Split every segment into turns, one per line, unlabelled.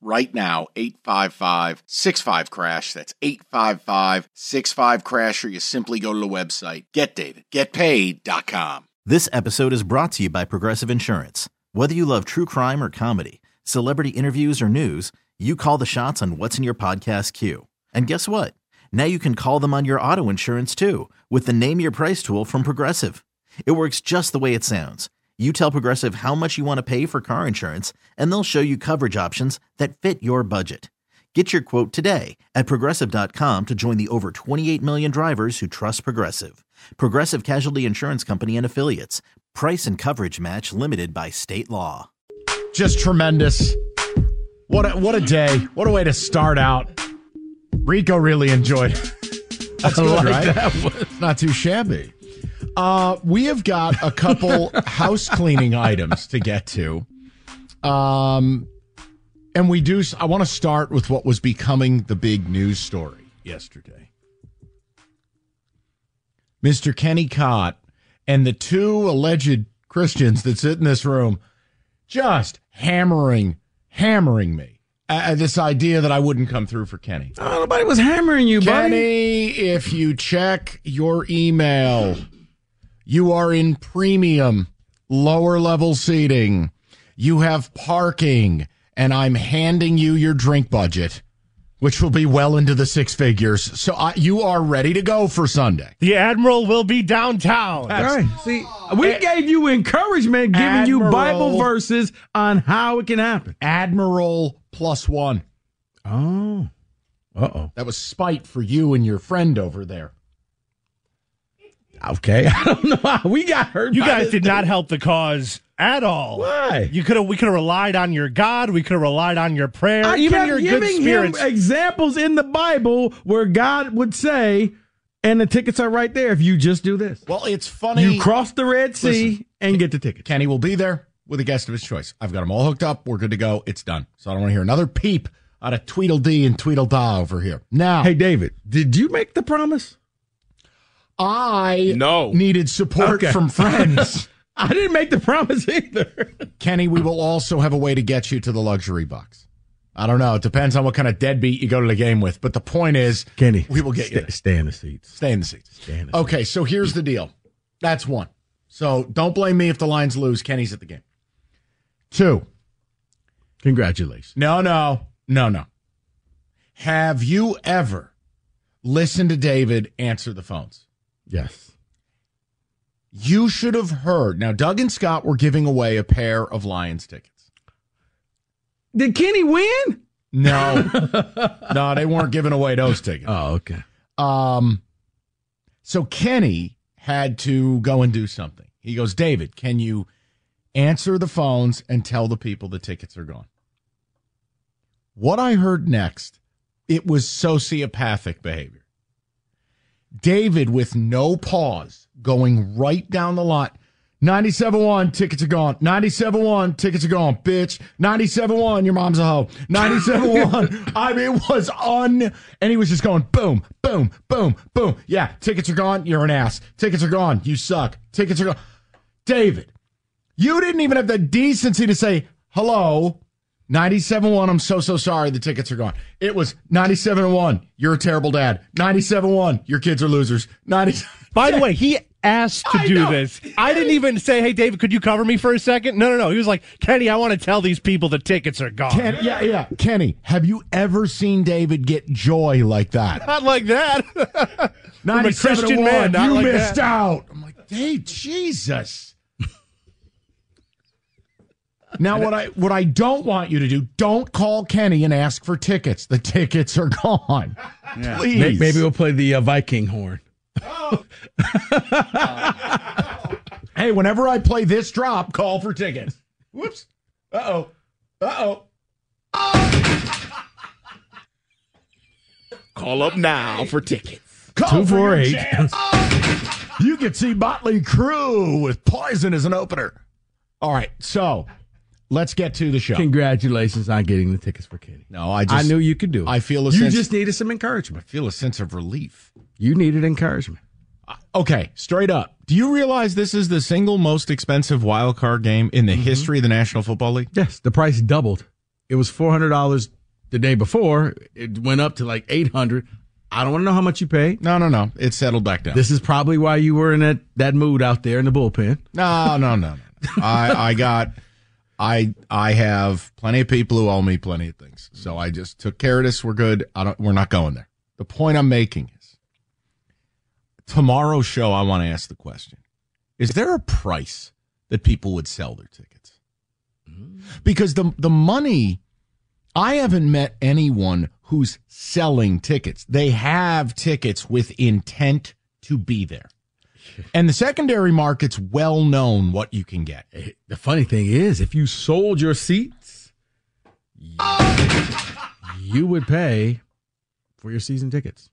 right now 855 65 crash. That's 855 65 crash or you simply go to the website. Getdavidgetpaid.com
this episode is brought to you by progressive insurance. Whether you love true crime or comedy celebrity interviews or news you call the shots on what's in your podcast queue. And guess what? Now you can call them on your auto insurance too with the name your price tool from progressive. It works just the way it sounds you tell Progressive how much you want to pay for car insurance, and they'll show you coverage options that fit your budget. Get your quote today at progressive.com to join the over 28 million drivers who trust Progressive. Progressive Casualty Insurance Company and Affiliates. Price and coverage match limited by state law.
Just tremendous. What a, what a day. What a way to start out. Rico really enjoyed it. That's good, like right? That. Not too shabby. Uh, we have got a couple house cleaning items to get to. Um, and we do, I want to start with what was becoming the big news story yesterday. Mr. Kenny Cott and the two alleged Christians that sit in this room just hammering, hammering me. Uh, this idea that I wouldn't come through for Kenny.
Oh, nobody was hammering you,
Kenny,
buddy.
if you check your email, you are in premium, lower level seating. You have parking, and I'm handing you your drink budget, which will be well into the six figures. So I, you are ready to go for Sunday.
The Admiral will be downtown.
That's right. See, we gave you encouragement, giving Admiral, you Bible verses on how it can happen.
Admiral plus one.
Oh. Uh oh.
That was spite for you and your friend over there.
Okay, I don't know how we got hurt.
You guys did thing. not help the cause at all.
Why?
You could have. We could have relied on your God. We could have relied on your prayer. I even your good spirits.
examples in the Bible where God would say, "And the tickets are right there if you just do this."
Well, it's funny.
You cross the Red Sea Listen, and get the tickets.
Kenny will be there with a guest of his choice. I've got them all hooked up. We're good to go. It's done. So I don't want to hear another peep out of Tweedledee and Tweedledee over here. Now,
hey David, did you make the promise?
I
no.
needed support okay. from friends.
I didn't make the promise either.
Kenny, we will also have a way to get you to the luxury box. I don't know. It depends on what kind of deadbeat you go to the game with. But the point is,
Kenny,
we will get
stay,
you.
Stay in the seats.
Stay in the seats.
Stay in the
okay, seats. so here's the deal. That's one. So don't blame me if the Lions lose. Kenny's at the game. Two.
Congratulations.
No, no, no, no. Have you ever listened to David answer the phones?
Yes.
You should have heard. Now, Doug and Scott were giving away a pair of Lions tickets.
Did Kenny win?
No. no, they weren't giving away those tickets.
Oh, okay.
Um, so Kenny had to go and do something. He goes, David, can you answer the phones and tell the people the tickets are gone? What I heard next, it was sociopathic behavior. David with no pause going right down the line. 97.1, tickets are gone. 97.1, tickets are gone, bitch. 97.1, your mom's a hoe. 97.1, I mean, it was un, and he was just going boom, boom, boom, boom. Yeah, tickets are gone, you're an ass. Tickets are gone, you suck. Tickets are gone. David, you didn't even have the decency to say, hello, 97-1, I'm so, so sorry the tickets are gone. It was 97-1, you're a terrible dad. 97-1, your kids are losers. 90.
By the way, he asked to I do know. this. I didn't even say, hey, David, could you cover me for a second? No, no, no. He was like, Kenny, I want to tell these people the tickets are gone.
Ken, yeah, yeah. Kenny, have you ever seen David get joy like that?
Not like that.
Not a Christian man. Not you like missed that. out. I'm like, hey, Jesus. Now, what I what I don't want you to do, don't call Kenny and ask for tickets. The tickets are gone. Yeah. Please.
Maybe we'll play the uh, Viking horn. Oh.
hey, whenever I play this drop, call for tickets. Whoops. Uh oh. Uh oh.
Call up now for tickets.
Call Two four eight. you can see Motley Crue with Poison as an opener. All right, so let's get to the show.
Congratulations on getting the tickets for Kenny.
No, I just
I knew you could do it.
I feel a
you
sense-
just needed some encouragement.
feel a sense of relief.
You needed encouragement.
Uh, okay, straight up. Do you realize this is the single most expensive wild card game in the mm-hmm. history of the National Football League?
Yes, the price doubled. It was four hundred dollars the day before. It went up to like eight hundred. I don't want to know how much you paid.
No, no, no. It settled back down.
This is probably why you were in that, that mood out there in the bullpen.
No, no, no, no. I I got I I have plenty of people who owe me plenty of things. So mm-hmm. I just took care of this. We're good. I don't we're not going there. The point I'm making is tomorrow's show I want to ask the question. Is there a price that people would sell their tickets? Mm-hmm. Because the the money I haven't met anyone who's selling tickets. They have tickets with intent to be there. And the secondary market's well known what you can get.
The funny thing is, if you sold your seats, you would pay for your season tickets.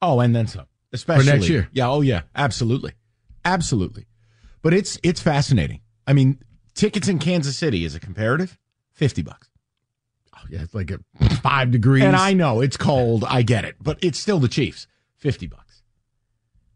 Oh, and then some. Especially
next year.
Yeah, oh yeah, absolutely. Absolutely. But it's it's fascinating. I mean, tickets in Kansas City is a comparative 50 bucks.
Oh, yeah, it's like a five degrees.
And I know it's cold, I get it, but it's still the Chiefs. 50 bucks.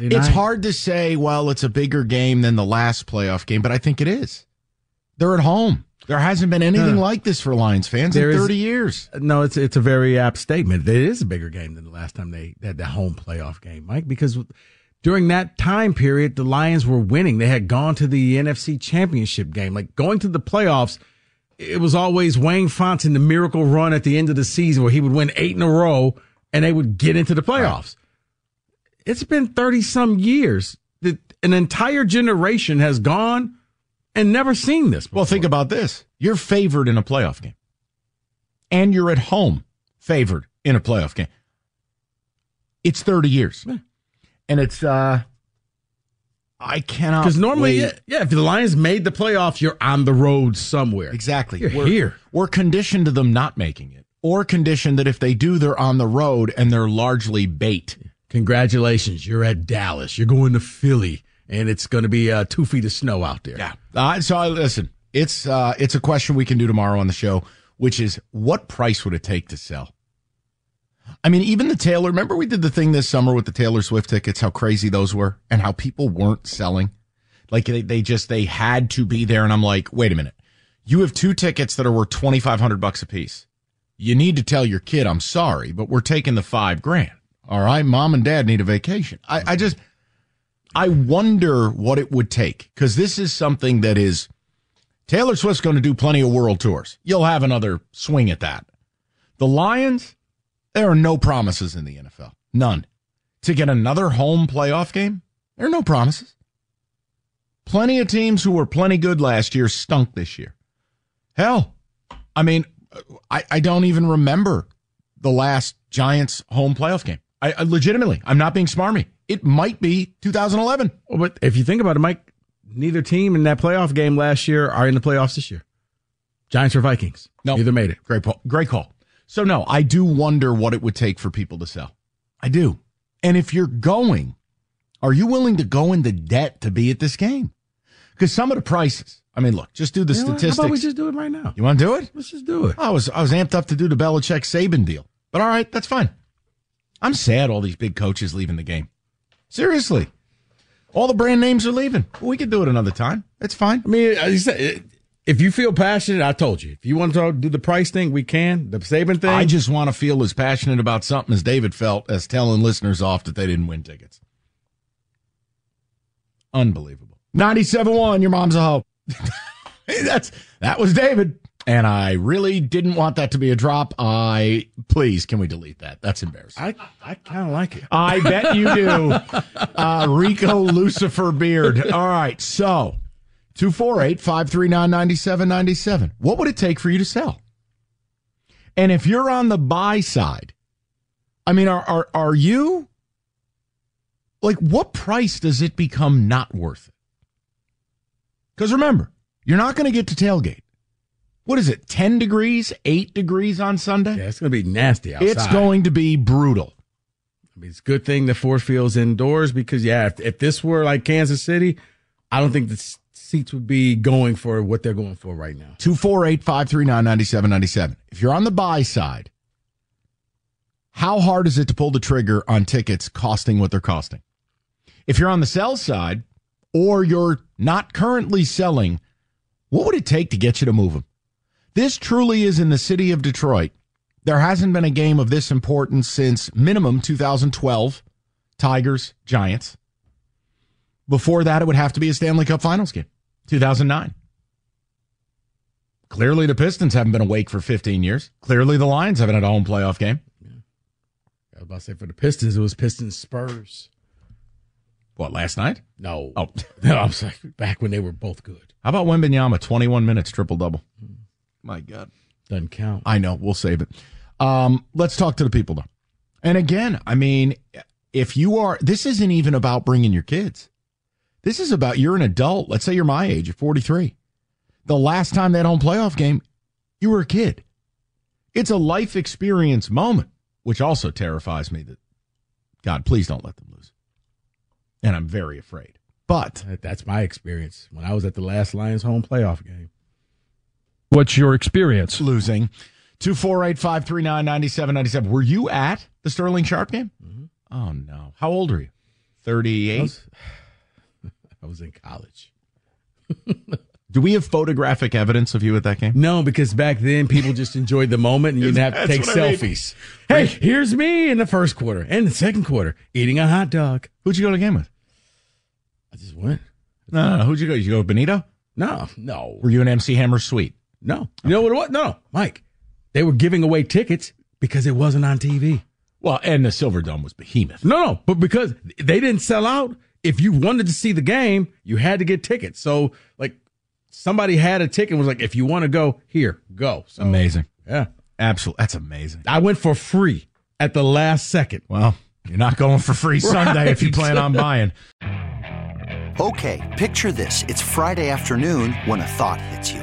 It's hard to say, well, it's a bigger game than the last playoff game, but I think it is. They're at home. There hasn't been anything like this for Lions fans in
is-
30 years.
No, it's it's a very apt statement. It is a bigger game than the last time they had the home playoff game, Mike, because during that time period, the Lions were winning. They had gone to the NFC Championship game. Like going to the playoffs, it was always Wayne Fontes, the miracle run at the end of the season where he would win eight in a row and they would get into the playoffs. It's been 30 some years that an entire generation has gone and never seen this.
Well, think about this. You're favored in a playoff game. And you're at home favored in a playoff game. It's 30 years. And it's uh I cannot
Because normally, yeah, yeah, if the Lions made the playoffs, you're on the road somewhere.
Exactly.
You're
we're,
here.
We're conditioned to them not making it. Or conditioned that if they do, they're on the road and they're largely bait.
Congratulations, you're at Dallas. You're going to Philly, and it's going to be uh, two feet of snow out there.
Yeah. Uh, so I listen. It's uh, it's a question we can do tomorrow on the show, which is what price would it take to sell? I mean, even the Taylor. Remember, we did the thing this summer with the Taylor Swift tickets. How crazy those were, and how people weren't selling. Like they, they just they had to be there, and I'm like, wait a minute. You have two tickets that are worth twenty five hundred bucks a piece. You need to tell your kid, I'm sorry, but we're taking the five grand. All right, mom and dad need a vacation. I, I just, I wonder what it would take because this is something that is Taylor Swift's going to do plenty of world tours. You'll have another swing at that. The Lions, there are no promises in the NFL. None. To get another home playoff game, there are no promises. Plenty of teams who were plenty good last year stunk this year. Hell, I mean, I, I don't even remember the last Giants home playoff game. I, I legitimately, I'm not being smarmy. It might be 2011.
Well, but if you think about it, Mike, neither team in that playoff game last year are in the playoffs this year. Giants or Vikings.
No,
neither made it.
Great call. Great call. So no, I do wonder what it would take for people to sell. I do. And if you're going, are you willing to go into debt to be at this game? Because some of the prices. I mean, look, just do the
You know
statistics.
How about we just do it right now?
you want to do it?
Let's just do it.
I was I was amped up to do the Belichick Saban deal, but all right, that's fine. I'm sad all these big coaches leaving the game. Seriously, all the brand names are leaving. We could do it another time. It's fine.
I mean, as you said, if you feel passionate, I told you. If you want to do the price thing, we can. The Saban thing.
I just want to feel as passionate about something as David felt as telling listeners off that they didn't win tickets. Unbelievable. 97 1, your mom's a hoe. That's that was David. And I really didn't want that to be a drop. I please can we delete that? That's embarrassing.
I, I kind of like it.
I bet you do. Uh, Rico Lucifer Beard. All right. So 248 539 9797. What would it take for you to sell? And if you're on the buy side, I mean, are, are, are you like, what price does it become not worth it? Because remember, you're not going to get to tailgate. What is it? 10 degrees, 8 degrees on Sunday?
Yeah, it's going to be nasty outside.
it's going to be brutal.
I mean, it's a good thing the Ford Field's indoors because, yeah, if, if this were like Kansas City, I don't think the seats would be going for what they're going for right now.
248 539 9797. If you're on the buy side, how hard is it to pull the trigger on tickets costing what they're costing? If you're on the sell side or you're not currently selling, what would it take to get you to move them? This truly is in the city of Detroit. There hasn't been a game of this importance since minimum 2012 Tigers, Giants. Before that, it would have to be a Stanley Cup Finals game, 2009. Clearly, the Pistons haven't been awake for 15 years. Clearly, the Lions haven't had a home playoff game.
I was about to say for the Pistons, it was Pistons Spurs.
What, last night?
No.
Oh.
no, I'm sorry. Back when they were both good.
How about Wembanyama? 21 minutes, triple double. Hmm. My God.
Doesn't count.
I know. We'll save it. Um, let's talk to the people, though. And again, I mean, if you are, this isn't even about bringing your kids. This is about you're an adult. Let's say you're my age, you're 43. The last time that home playoff game, you were a kid. It's a life experience moment, which also terrifies me that, God, please don't let them lose. And I'm very afraid. But
That's my experience when I was at the last Lions home playoff game.
What's your experience?
losing. 248 539 9797. Were you at the Sterling Sharpe game? Mm-hmm. Oh, no. How old are you?
I
38.
was, I was in college.
Do we have photographic evidence of you at that game?
No, because back then people just enjoyed the moment and you didn't have to take
what I mean.
selfies. Hey, here's me in the first quarter and the second quarter eating a hot dog.
Who'd you go to the game with?
I just went.
No, no, no. Who'd you go? Did you go with Benito?
No, no,
Were you an MC Hammer suite?
No. You know what it was? No, no, Mike. They were giving away tickets because it wasn't on TV.
Well, and the Silver Dome was behemoth.
No, no, but because they didn't sell out, if you wanted to see the game, you had to get tickets. So, like, somebody had a ticket and was like, if you want to go, here, go. So,
Amazing.
Yeah.
Absolutely. That's amazing.
I went for free at the last second.
Well, you're not going for free Sunday if you plan on buying.
Okay, picture this. It's Friday afternoon when a thought hits you.